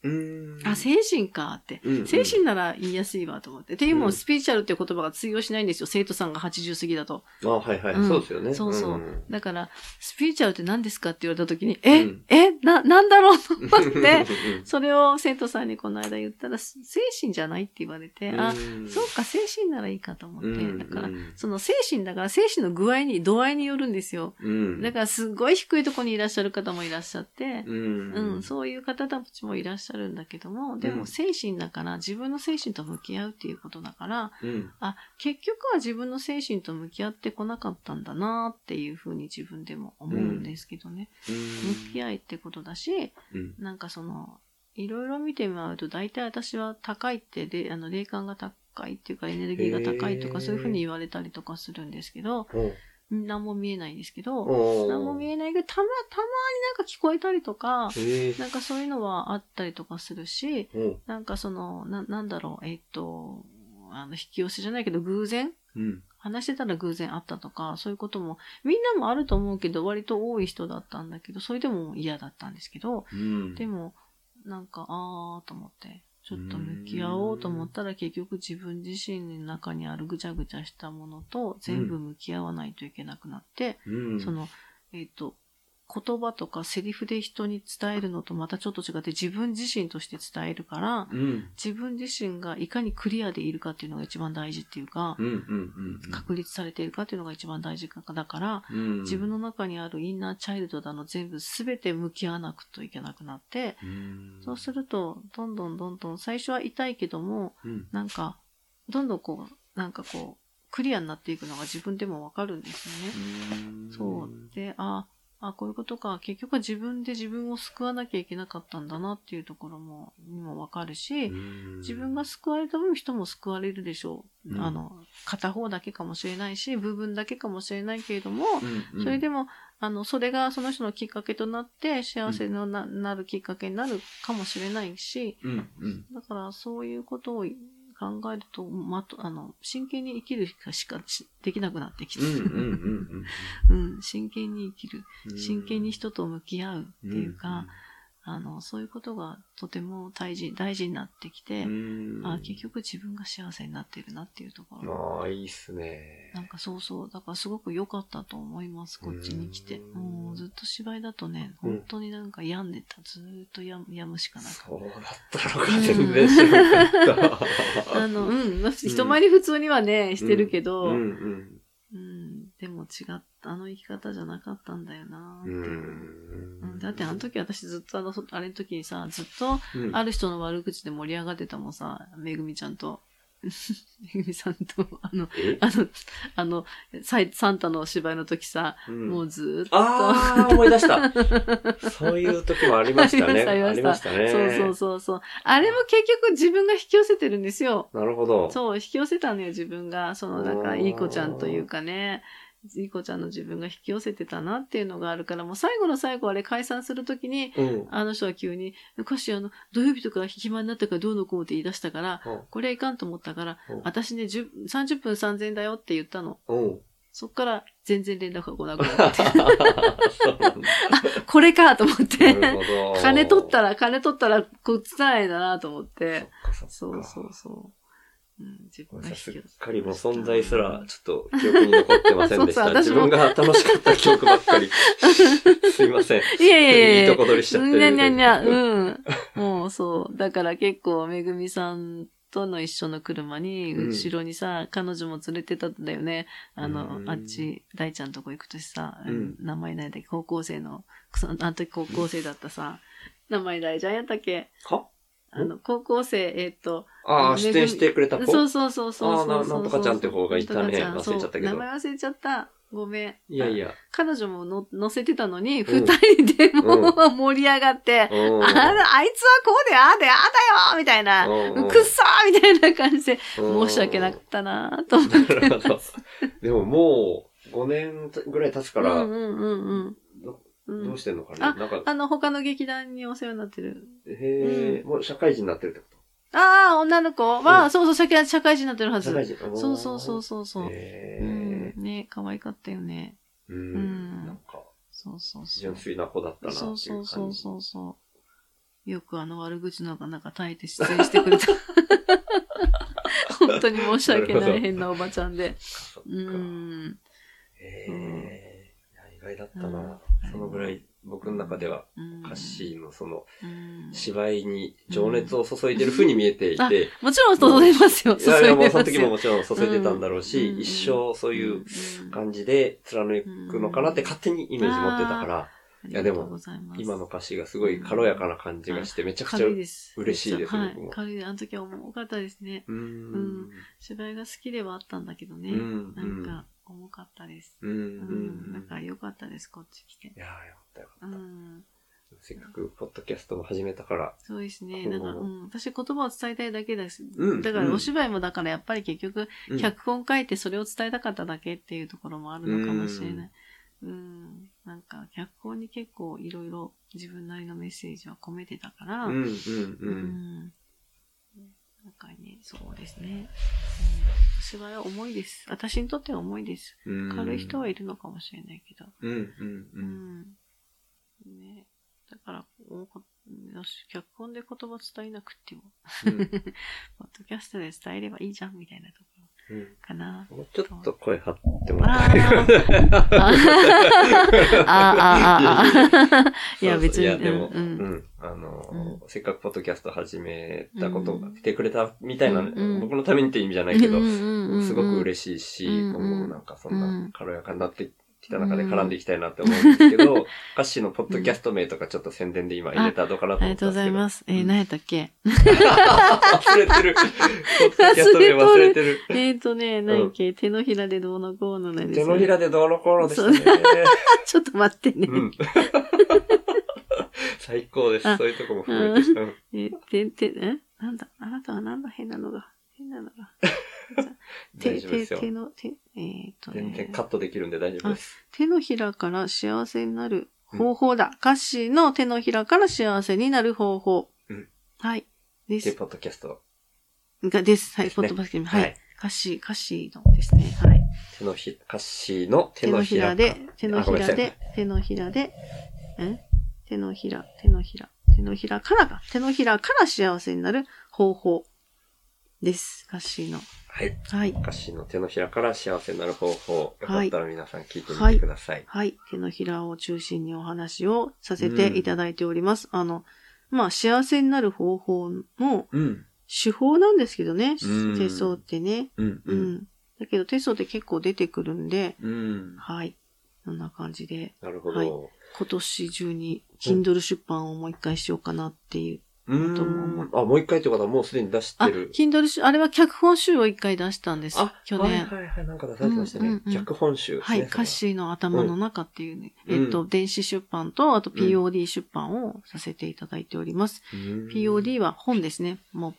あ、精神かって。うんうん精神なら言いやすいわと思って。っていうもうんうスピリチュアルっていう言葉が通用しないんですよ。生徒さんが80過ぎだと。あ、はいはい。うんそうですよね。そうそんだから、スピリチュアルって何ですかって言われた時に、え、うんえ、な、なんだろうと思って、うんそれを生徒さんにこの間言ったら、精神じゃないって言われて、あ、うんそうか、精神ならいいかと思って。うんだからう、んその精神だから、精神の具合に、度合いによるんですよ。うん。だから、すごい低いところにいらっしゃる方もいらっしゃって、うん。うん、そういう方たちもいらっしゃるんだけども、でうんも精神だから、自分の精神と向き合うっていうことだから、うん。あ、結局は自分の精神と向き合ってこなかったんだなっていうふうに自分でも思うんですけどね。向き合いってことだし、うん。なんかその、いろいろ見てみると、大体私は高いって、で、あの、霊感が高いっていうか、エネルギーが高いとか、そういうふうに言われたりとかするんですけど、何も見えないんですけど、何も見えないけど、たま、たまになんか聞こえたりとか。なんかそういうのはあったりとかするし、なんかその、な、なんだろう、えっと、あの、引き寄せじゃないけど、偶然？うん。話してたら偶然あったとか、そういうことも、みんなもあると思うけど、割と多い人だったんだけど、それでも嫌だったんですけど、うん。でも、なんか、あーと思って、ちょっと向き合おうと思ったら、結局自分自身の中にあるぐちゃぐちゃしたものと全部向き合わないといけなくなって、うん。その、えっ、と、言葉とかセリフで人に伝えるのとまたちょっと違って自分自身として伝えるから、うん。自分自身がいかにクリアでいるかっていうのが一番大事っていうか、うん。うん。うん。確立されているかっていうのが一番大事だから、うん。自分の中にあるインナーチャイルドだの全部全て向き合わなくといけなくなって、うん。そうすると、どんどんどんどん、最初は痛いけども、うん。なんか、どんどんこう、なんかこう、クリアになっていくのが自分でもわかるんですよね。そう。で、あ、あ、こういうことか。結局は自分で自分を救わなきゃいけなかったんだなっていうところも、にもわかるし、うん自分が救われた分人も救われるでしょう。うんあの、片方だけかもしれないし、部分だけかもしれないけれども、うんうんそれでも、あの、それがその人のきっかけとなって、幸せのな,、なるきっかけになるかもしれないし、うん。うん。だからそういうことを考えると、まと、あの、真剣に生きるしかしできなくなってきて、うん。真剣に生きる。うん。真剣に人と向き合うっていうか、あの、そういうことがとても大事、大事になってきて、うん。あ結局自分が幸せになっているなっていうところ。ああ、いいっすね。なんかそうそう。だからすごく良かったと思います、こっちに来て。うんもうずっと芝居だとね、うん本当になんか病んでた。ずーっとや病むしかなかっそうだったのか、全然知らなかった。た。あの、うん。人前に普通にはね、してるけど、ううん、んでも違った。あの生き方じゃなかったんだよなってうん。いうう。うんんだってあの時私ずっとあの、そあれの時にさ、ずっとうん。ある人の悪口で盛り上がってたもんさ、めぐみちゃんと。めぐみさんと、あの、え？あの、あの、サイサンタの芝居の時さ、うんもうずーっと。ああ、思い出した。そういう時もありましたね。ありましたましたね。そうそうそうそう。あれも結局自分が引き寄せてるんですよ。なるほど。そう、引き寄せたのよ、自分が。その、なんか、いい子ちゃんというかね。いい子ちゃんの自分が引き寄せてたなっていうのがあるから、もう最後の最後あれ解散するときに、うん。あの人は急に、昔あの、土曜日とか暇になったからどうのこうって言い出したから、これはいかんと思ったからうん、私ね、10 30分3000だよって言ったの。うん。そっから全然連絡が来なくなって。そうなんだ これかと思って。金取ったら、金取ったら、こっちないだなと思って。そっかそっかそうそうそう。うん、自分がすっかりもう存在すら、ちょっと記憶に残ってませんでした。そうそう自分が楽しかった記憶ばっかり。すいません。いやいやいやいいとこ取りしちゃってるにゃにゃにゃ、うん。もうそう。だから結構、めぐみさんとの一緒の車に、うん後ろにさ、彼女も連れてたんだよね。あの、うんあっち、大ちゃんとこ行くとしさ、うん名前ないだっけ、高校生の、そあの時高校生だったさ、名前大ちゃんやったっけ？は？あの、高校生、えっ、と、ああ、出演してくれた子？そうそうそうそうそうそう。ななんとかちゃんって方がいたね。忘れちゃったけど。名前忘れちゃった。ごめん。いやいや。彼女もの乗せてたのに、うん。二人でもう盛り上がって、うん。あら、あいつはこうで、ああで、ああだよみたいな、うん。くっそーみたいな感じで、うん。申し訳なかったなと思って。なるほど。でももう5年ぐらい経つから、うんうんうんどうん。どうしてんのかね？あなんか、あの、他の劇団にお世話になってる。へえ、もう社会人になってるってこああ、女の子は、うんそうそう、社会人になってるはず。と社会人。そうそうそうそうそう。へうんえ。ね可愛かったよね。ううんん。なんか、そうそうそう純。粋な子だったなっていそううそうそう。そうそう。よくあの悪口の中耐えて出演してくれた。本当に申し訳ない変なおばちゃんで。うん。へえ。意外だったうんな。そのぐらい、僕の中では、うん。カッシーのその、うん。芝居に情熱を注いでる風に見えていあて、もちろん注いでますよ。いやいや、もうその時ももちろん注いでたんだろうし、うん。一生そういう感じで貫くのかなって勝手にイメージ持ってたから、いやでも今の歌詞がすごい軽やかな感じがして、めちゃくちゃ、う軽いです。嬉しいですはい。あの時は重かったですね。ーん。芝居が好きではあったんだけどね。うん。なんか、重かったです。うん。うん。うん。なんか良かったです、こっち来てい。やーよかったよかうった。ん。せっかく、ポッドキャストも始めたから。そうですね。うんなんか、うん。私言葉を伝えたいだけです。うんだから、うんお芝居もだからやっぱり結局、うん脚本書いてそれを伝えたかっただけっていうところもあるのかもしれない。うん。なんか、脚本に結構いろいろ自分なりのメッセージは込めてたから、うん、うん、ね、そうですね。うん、芝居は重いです。私にとっては重いです。うん軽い人はいるのかもしれないけど。うん、うん、ううん。ん。ね。だから、脚本で言葉伝えなくても、うん ポッドキャストで伝えればいいじゃん、みたいなとこかな。もうちょっと声張ってもらあって。ああ、ああ、ああ。いや、別に。いや、でも、ううんん。あの、うせっかくポッドキャスト始めたことがうん来てくれたみたいな、うんうん僕のためにって意味じゃないけど、すすごく。嬉しいし、うん今後もなんかそんうなん軽やかになってきた中で絡んでいきたいなって思うんですけど、歌詞のポッドキャスト名とかちょっと宣伝で今入れたらどうかなとありがとうご。ざいます。えー、うん何やったっけ？忘れてる。ポッドキャスト名忘れてる。えーとね、何やっけ、手のひらでどうのこうのなんです手のひらでどうのこうのでしたね。ちょっと待ってね。うん。最高です。あそういうとこも含めて。うんえー、て、て、え？なんだ？あなたはなんだ？変なのが。変なのが。手、手、大丈夫ですよ。手の、手、えーと全然ね。カットできるんで大丈夫です。手のひらから幸せになる方法だ。歌詞の手のひらから幸せになる方法。うんはい。で。ですポッドキャスト。が、です。はい。ねポッドバスケははいい。歌詞、歌詞のですね。はい。手のひ、歌詞の手手ののひらで、手のひらで、手のひらで、え？手のひら、手のひら、手のひらからか。手のひらから幸せになる方法です。歌詞の。はい。はい。歌詞の手のひらから幸せになる方法。よかったら皆さん聞いてみはいてください。はい。手のひらを中心にお話をさせていただいております。あの、まあ、幸せになる方法のうん。手法なんですけどね。うん手相ってね。うん。ううん。ん。だけど手相って結構出てくるんで、うん。はい。こんな感じで、なるほはいど。今年中に Kindle 出版をもう一回しようかなっていう。うん。あ、もう一回ってことはもうすでに出しあ、てる。Kindle 集、あれは脚本集を一回出したんです。あ、去年。はいはいはい。なんか出されてましたねうんうん。うん脚本集ね。はい、歌詞の頭の中っていうね、うんえっと、電子出版と、あと POD 出版をさせていただいております。それは。POD は本ですね。もう。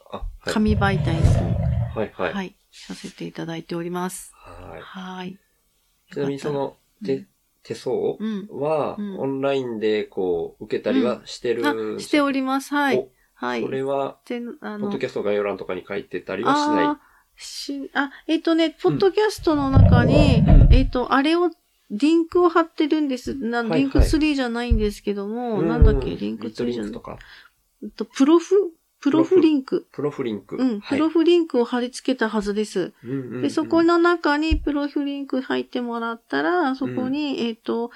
紙媒体の本。はいはい。はい、させていただいております。はい。はい。ちなみにその、うん手、手相うん。は、うんオンラインでこう、受けたりはしてるあん、しております。はいお。はい。それは、ポッドキャスト概要欄とかに書いてたりはしない？あーし、あ、えっ、とね、ポッドキャストの中に、うんえっ、と、あれを、リンクを貼ってるんです。なリンク3じゃないんですけども、うんなんだっけ、リンクリット3じゃないと。か？と、プロフプロフリンク。プロフリンク。うん、はいプロフリンクを貼り付けたはずです。うんうんうんで、そこの中にプロフリンク入ってもらったら、そこに、えっ、と、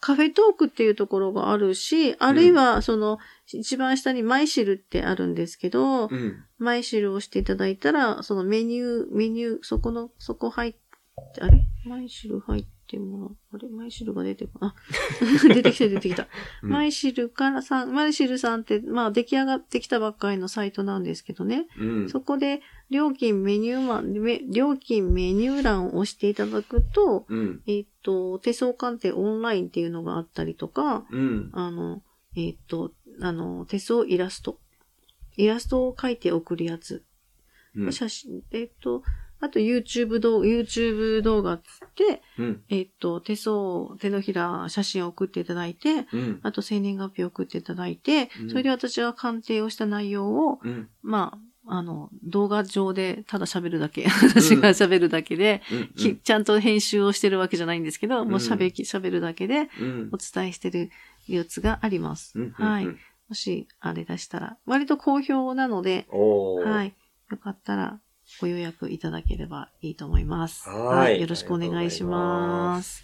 カフェトークっていうところがあるし、あるいは、その、一番下にマイシルってあるんですけど、うん。マイシルをしていただいたら、そのメニュー、メニュー、そこの、そこ入って、あれ？マイシル入ってもらう。あれマイシルが出てこあ、出てきた出てきた。うんマイシルからさん、マイシルさんって、まあ出来上がってきたばっかりのサイトなんですけどね。うん。そこで、料金メニュー欄、め料金メニュー欄を押していただくと、うん。えっ、と、手相鑑定オンラインっていうのがあったりとか、うん。あの、えっ、と、あの、手相イラスト。イラストを描いて送るやつ。うん。写真、えっ、と、あと YouTube 動画、YouTube 動画っつって、うん。えっ、と、手相、手のひら、写真を送っていただいて、うん。あと生年月日を送っていただいて、うんそれで私は鑑定をした内容を、うん。まあ、あの、動画上でただ喋るだけ、私が喋るだけで、きちゃんと編集をしてるわけじゃないんですけど、もう喋き、喋るだけでうんお。伝えしてるやつがあります。うん。はい。もし、あれ出したら、割と好評なので。はい。よかったら、ご予約いただければいいと思います。はいよろしくお願いします。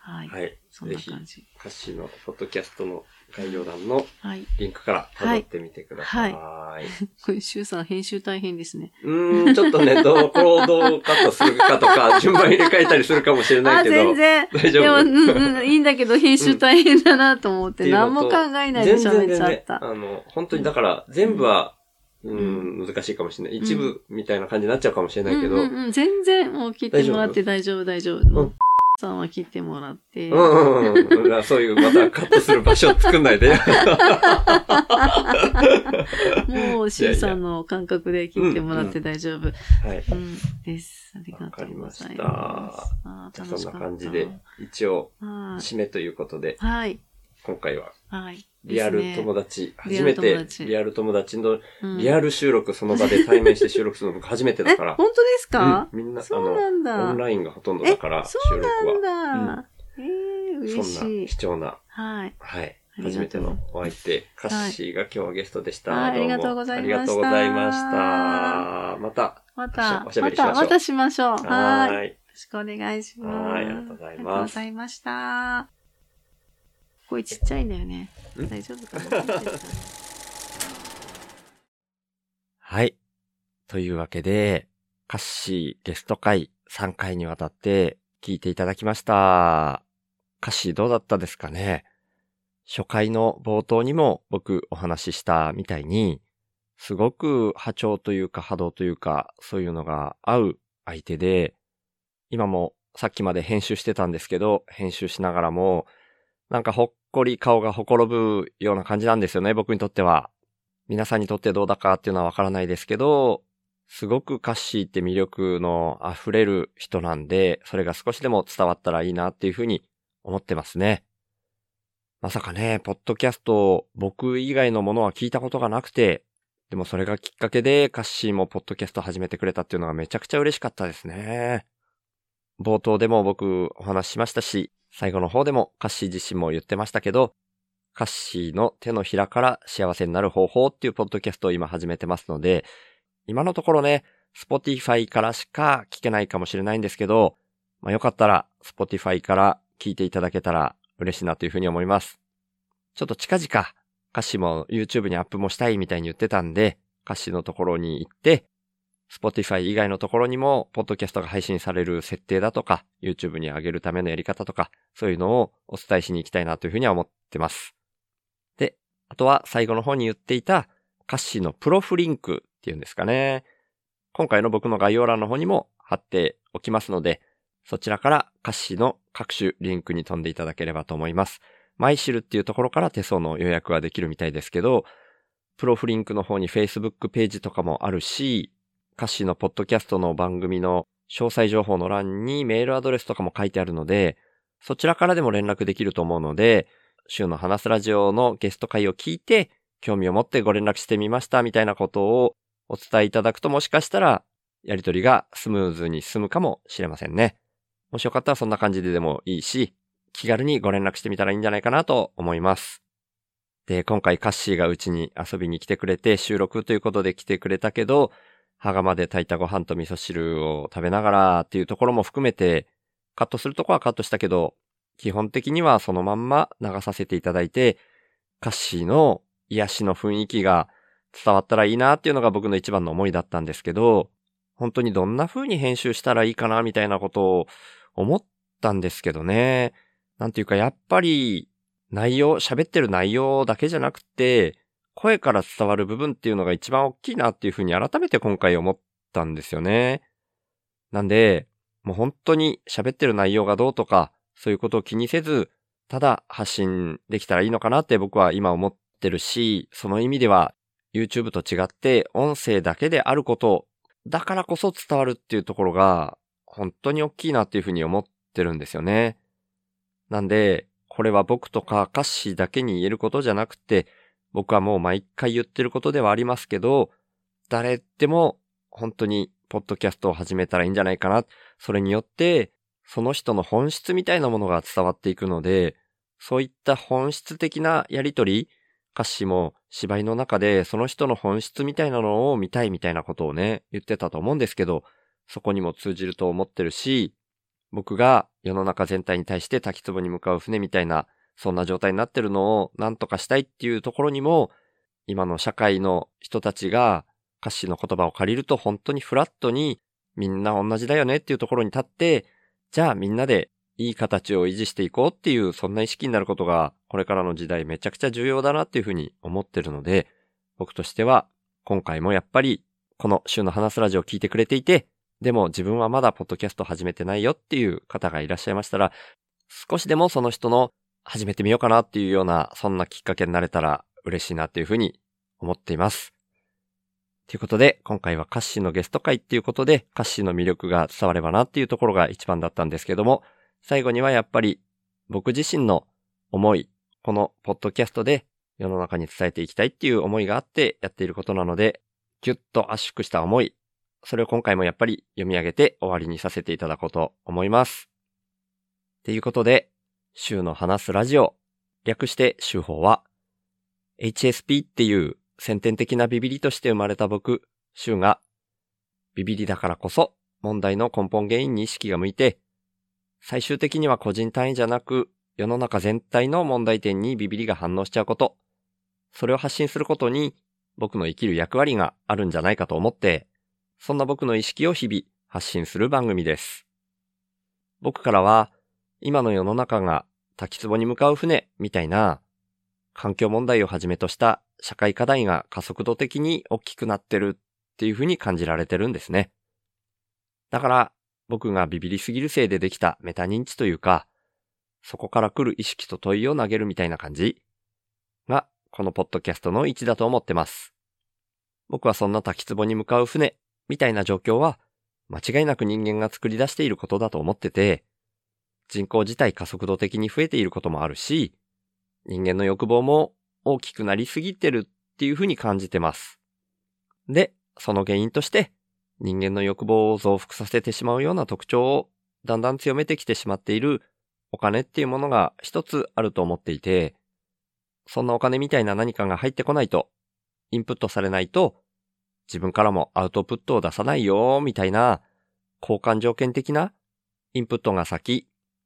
はい。はい。そんな感じ。歌詞のポッドキャストの概要欄のはい。リンクから辿ってみてください。これ、シュウさん編集大変ですね。うーん、ちょっとね、どこをどうカットするかとか、順番入れ替えたりするかもしれなあ、いけど。全然。大丈でも、夫うんうん、いいんだけど、編集大変だなと思って、うのと何も考えないで喋っちゃった。あの、本当にだから、全部は、うん、難しいかもしれない。一部みたいな感じになっちゃうかもしれないけど、うんうんうん、全然、もう切ってもらって大丈夫、大丈夫。もう、さんは切ってもらって。うんうんうんうん。そういう、またカットする場所を作んないで。もう、シュウさんの感覚で切ってもらって大丈夫。はい。うん、です。ありがとうございます。わあーじゃあそんな感じで、一応、はい。締めということで、はい。今回は、はい。リアル友達。初めてリアル友達のうんリアル収録、その場で対面して収録するの僕初めてだえ、から。本当ですか？うんみんな、あそうなんだ。の、オンラインがほとんどだから、収そう録なんは。だ。ええ嬉そんなしい。貴重な、はい。はい。初めてのお相手、カッシーが今日はゲストでした。ありがとうございましたありがとうございました。また、また、おしゃべりしましょうまた、しましょう。はい。よ。ろしくお願いします。はいありがとうございますありがとうございました。声ちっちゃいんだよね。ん？大丈夫かな？はい。というわけで、カッシーゲスト会3回にわたって聞いていただきました。カッシーどうだったですかね？初回の冒頭にも僕お話ししたみたいに、すごく波長というか波動というか、そういうのが合う相手で、今もさっきまで編集してたんですけど、編集しながらも、なんかほっこり顔がほころぶような感じなんですよね、僕にとっては。皆さんにとってどうだかっていうのはわからないですけど、すごくカッシーって魅力の溢れる人なんで、それが少しでも伝わったらいいなっていうふうに思ってますね。まさかね、ポッドキャスト、僕以外のものは聞いたことがなくて、でもそれがきっかけでカッシーもポッドキャスト始めてくれたっていうのがめちゃくちゃ嬉しかったですね。冒頭でも僕お話ししましたし、最後の方でもカッシー自身も言ってましたけど、カッシーの手のひらから幸せになる方法っていうポッドキャストを今始めてますので、今のところね、Spotify からしか聞けないかもしれないんですけど、まあよかったら Spotify から聞いていただけたら嬉しいなというふうに思います。ちょっと近々、カッシーも YouTube にアップもしたいみたいに言ってたんで、カッシーのところに行って、Spotify 以外のところにも、ポッドキャストが配信される設定だとか、YouTube に上げるためのやり方とか、そういうのをお伝えしに行きたいなというふうには思ってます。で、あとは最後の方に言っていた、カッシーのプロフリンクっていうんですかね。今回の僕の概要欄の方にも貼っておきますので、そちらからカッシーの各種リンクに飛んでいただければと思います。マイシルっていうところから手相の予約はできるみたいですけど、プロフリンクの方に Facebook ページとかもあるし、カッシーのポッドキャストの番組の詳細情報の欄にメールアドレスとかも書いてあるので、そちらからでも連絡できると思うので、週の話すラジオのゲスト会を聞いて、興味を持ってご連絡してみましたみたいなことをお伝えいただくともしかしたら、やりとりがスムーズに進むかもしれませんね。もしよかったらそんな感じででもいいし、気軽にご連絡してみたらいいんじゃないかなと思います。で、今回カッシーがうちに遊びに来てくれて収録ということで来てくれたけど、羽釜で炊いたご飯と味噌汁を食べながらっていうところも含めて、カットするとこはカットしたけど、基本的にはそのまんま流させていただいて、カッシーの癒しの雰囲気が伝わったらいいなっていうのが僕の一番の思いだったんですけど、本当にどんな風に編集したらいいかなみたいなことを思ったんですけどね。なんていうか、やっぱり、内容、喋ってる内容だけじゃなくて、声から伝わる部分っていうのが一番大きいなっていうふうに改めて今回思ったんですよね。なんで、もう本当に喋ってる内容がどうとか、そういうことを気にせず、ただ発信できたらいいのかなって僕は今思ってるし、その意味では YouTube と違って音声だけであることだからこそ伝わるっていうところが本当に大きいなっていうふうに思ってるんですよね。なんで、これは僕とか歌詞だけに言えることじゃなくて、僕はもう毎回言ってることではありますけど、誰でも本当にポッドキャストを始めたらいいんじゃないかな。それによって、その人の本質みたいなものが伝わっていくので、そういった本質的なやりとり、歌詞も芝居の中でその人の本質みたいなのを見たいみたいなことをね、言ってたと思うんですけど、そこにも通じると思ってるし、僕が世の中全体に対して滝壺に向かう船みたいな、そんな状態になってるのを何とかしたいっていうところにも、今の社会の人たちが歌詞の言葉を借りると本当にフラットにみんな同じだよねっていうところに立って、じゃあみんなでいい形を維持していこうっていう、そんな意識になることが、これからの時代めちゃくちゃ重要だなっていうふうに思ってるので、僕としては、今回もやっぱり、この週の話すラジオを聞いてくれていて、でも自分はまだポッドキャスト始めてないよっていう方がいらっしゃいましたら、少しでもその人の始めてみようかなっていうような、そんなきっかけになれたら嬉しいなっていうふうに思っています。ということで、今回はカッシーのゲスト会っていうことで、カッシーの魅力が伝わればなっていうところが一番だったんですけども、最後にはやっぱり僕自身の思い、このポッドキャストで世の中に伝えていきたいっていう思いがあってやっていることなので、ぎゅっと圧縮した思い、それを今回もやっぱり読み上げて終わりにさせていただこうと思います。っていうことで、週の話すラジオ、略して週報は、HSP っていう先天的なビビリとして生まれた僕、週が、ビビリだからこそ問題の根本原因に意識が向いて、最終的には個人単位じゃなく、世の中全体の問題点にビビリが反応しちゃうこと、それを発信することに僕の生きる役割があるんじゃないかと思って、そんな僕の意識を日々発信する番組です。僕からは、今の世の中が滝壺に向かう船みたいな、環境問題をはじめとした社会課題が加速度的に大きくなってるっていうふうに感じられてるんですね。だから、僕がビビりすぎるせいでできたメタ認知というか、そこから来る意識と問いを投げるみたいな感じが、このポッドキャストの位置だと思ってます。僕はそんな滝壺に向かう船みたいな状況は、間違いなく人間が作り出していることだと思ってて、人口自体加速度的に増えていることもあるし、人間の欲望も大きくなりすぎてるっていうふうに感じてます。で、その原因として、人間の欲望を増幅させてしまうような特徴をだんだん強めてきてしまっているお金っていうものが一つあると思っていて、そんなお金みたいな何かが入ってこないと、インプットされないと、自分からもアウトプットを出さないよ、みたいな、交換条件的なインプットが先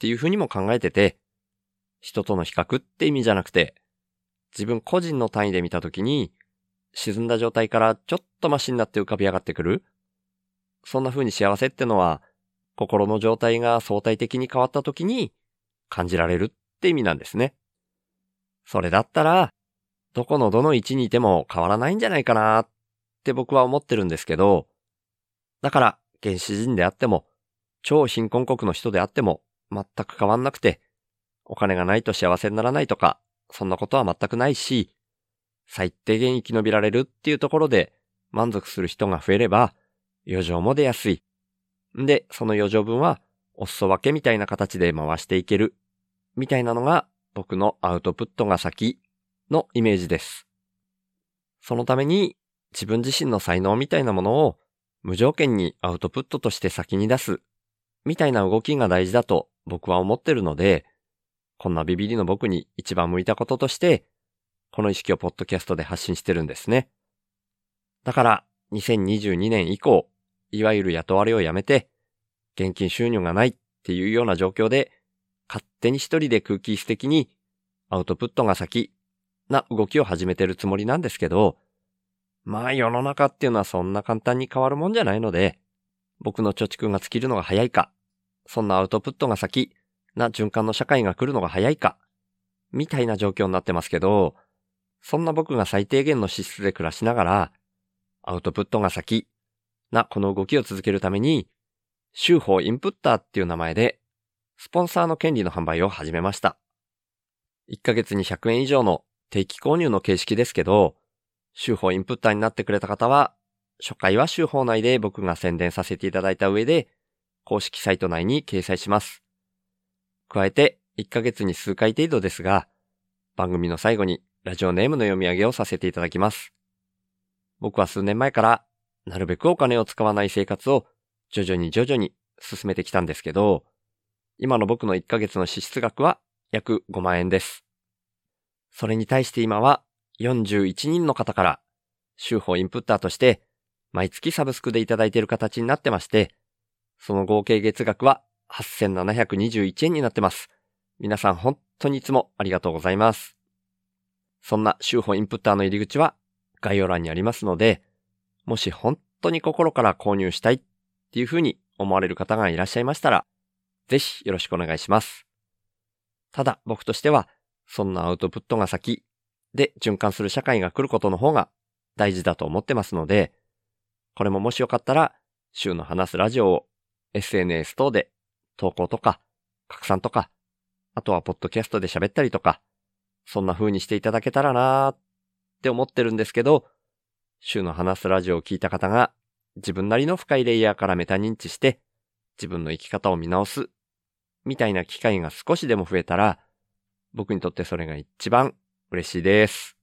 っていうふうにも考えてて、人との比較って意味じゃなくて、自分個人の単位で見たときに、沈んだ状態からちょっとマシになって浮かび上がってくる。そんな風に幸せってのは、心の状態が相対的に変わった時に感じられるって意味なんですね。それだったら、どこのどの位置にいても変わらないんじゃないかなって僕は思ってるんですけど、だから原始人であっても、超貧困国の人であっても全く変わんなくて、お金がないと幸せにならないとか、そんなことは全くないし、最低限生き延びられるっていうところで満足する人が増えれば、余剰も出やすい。んで、その余剰分は、お裾分けみたいな形で回していける。みたいなのが僕のアウトプットが先のイメージです。そのために自分自身の才能みたいなものを無条件にアウトプットとして先に出すみたいな動きが大事だと僕は思ってるので、こんなビビリの僕に一番向いたこととして、この意識をポッドキャストで発信してるんですね。だから、2022年以降、いわゆる雇われをやめて、現金収入がないっていうような状況で、勝手に一人で空気質的にアウトプットが先な動きを始めてるつもりなんですけど、まあ世の中っていうのはそんな簡単に変わるもんじゃないので、僕の貯蓄が尽きるのが早いか、そんなアウトプットが先な循環の社会が来るのが早いか、みたいな状況になってますけど、そんな僕が最低限の資質で暮らしながら、アウトプットが先なこの動きを続けるために、週報インプッターっていう名前で、スポンサーの権利の販売を始めました。1ヶ月に100円以上の定期購入の形式ですけど、週報インプッターになってくれた方は、初回は週報内で僕が宣伝させていただいた上で、公式サイト内に掲載します。加えて、1ヶ月に数回程度ですが、番組の最後にラジオネームの読み上げをさせていただきます。僕は数年前から、なるべくお金を使わない生活を徐々に徐々に進めてきたんですけど、今の僕の1ヶ月の支出額は約5万円です。それに対して今は41人の方から週報インプッターとして毎月サブスクでいただいている形になってまして、その合計月額は8721円になってます。皆さん本当にいつもありがとうございます。そんな週報インプッターの入り口は概要欄にありますので、もし本当に心から購入したいっていうふうに思われる方がいらっしゃいましたら、ぜひよろしくお願いします。ただ僕としては、そんなアウトプットが先で循環する社会が来ることの方が大事だと思ってますので、これももしよかったら、週の話すラジオを SNS 等で投稿とか拡散とか、あとはポッドキャストで喋ったりとか、そんな風にしていただけたらなーって思ってるんですけど、週の話すラジオを聞いた方が自分なりの深いレイヤーからメタ認知して自分の生き方を見直すみたいな機会が少しでも増えたら僕にとってそれが一番嬉しいです。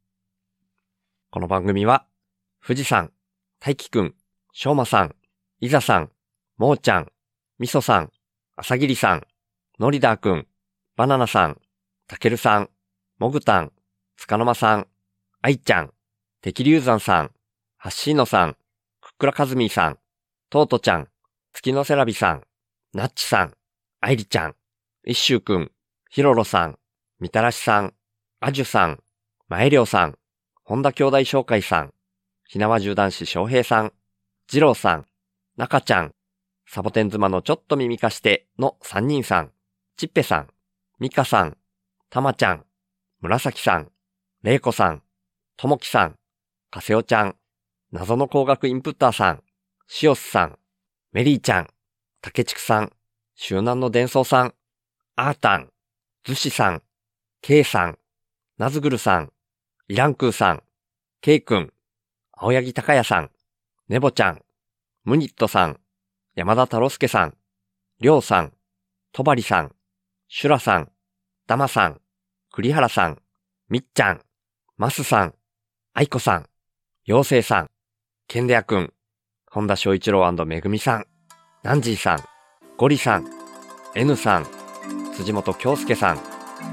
この番組は富士山、大輝くん、しょうまさん、いざさん、もーちゃん、みそさん、あさぎりさん、のりだーくん、バナナさん、たけるさん、もぐたん、つかのまさん、あいちゃん、てきりゅうざんさん、はっしーのさん、くっくらかずみーさん、とうとちゃん、月のせらびさん、なっちさん、あいりちゃん、いっしゅうくん、ひろろさん、みたらしさん、あじゅさん、まえりょうさん、本田兄弟紹介さん、ひなわ銃男子翔平さん、じろうさん、なかちゃん、サボテン妻のちょっと耳かしての3人さん、ちっぺさん、みかさん、たまちゃん、紫さん、れいこさん、ともきさん、かせおちゃん、謎の工学インプッターさん、しおすさん、メリーちゃん、たけちくさん、周南の伝送さん、あーたん、ずしさん、けいさん、なずぐるさん、イランクーさん、けいくん、青柳高也さん、ねぼちゃん、ムニットさん、山田太郎介さん、りょうさん、とばりさん、シュラさん、ダマさん、栗原さん、みっちゃん、マスさん、アイコさん、妖精さん、ケンデアくん、本田翔一郎めぐみさん、ナンジーさん、ゴリさん、N さん、辻本京介さん、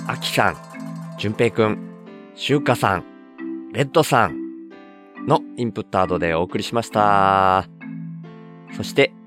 アキさん、淳平くん、シュウカさん、レッドさんのインプットアードでお送りしました。そして、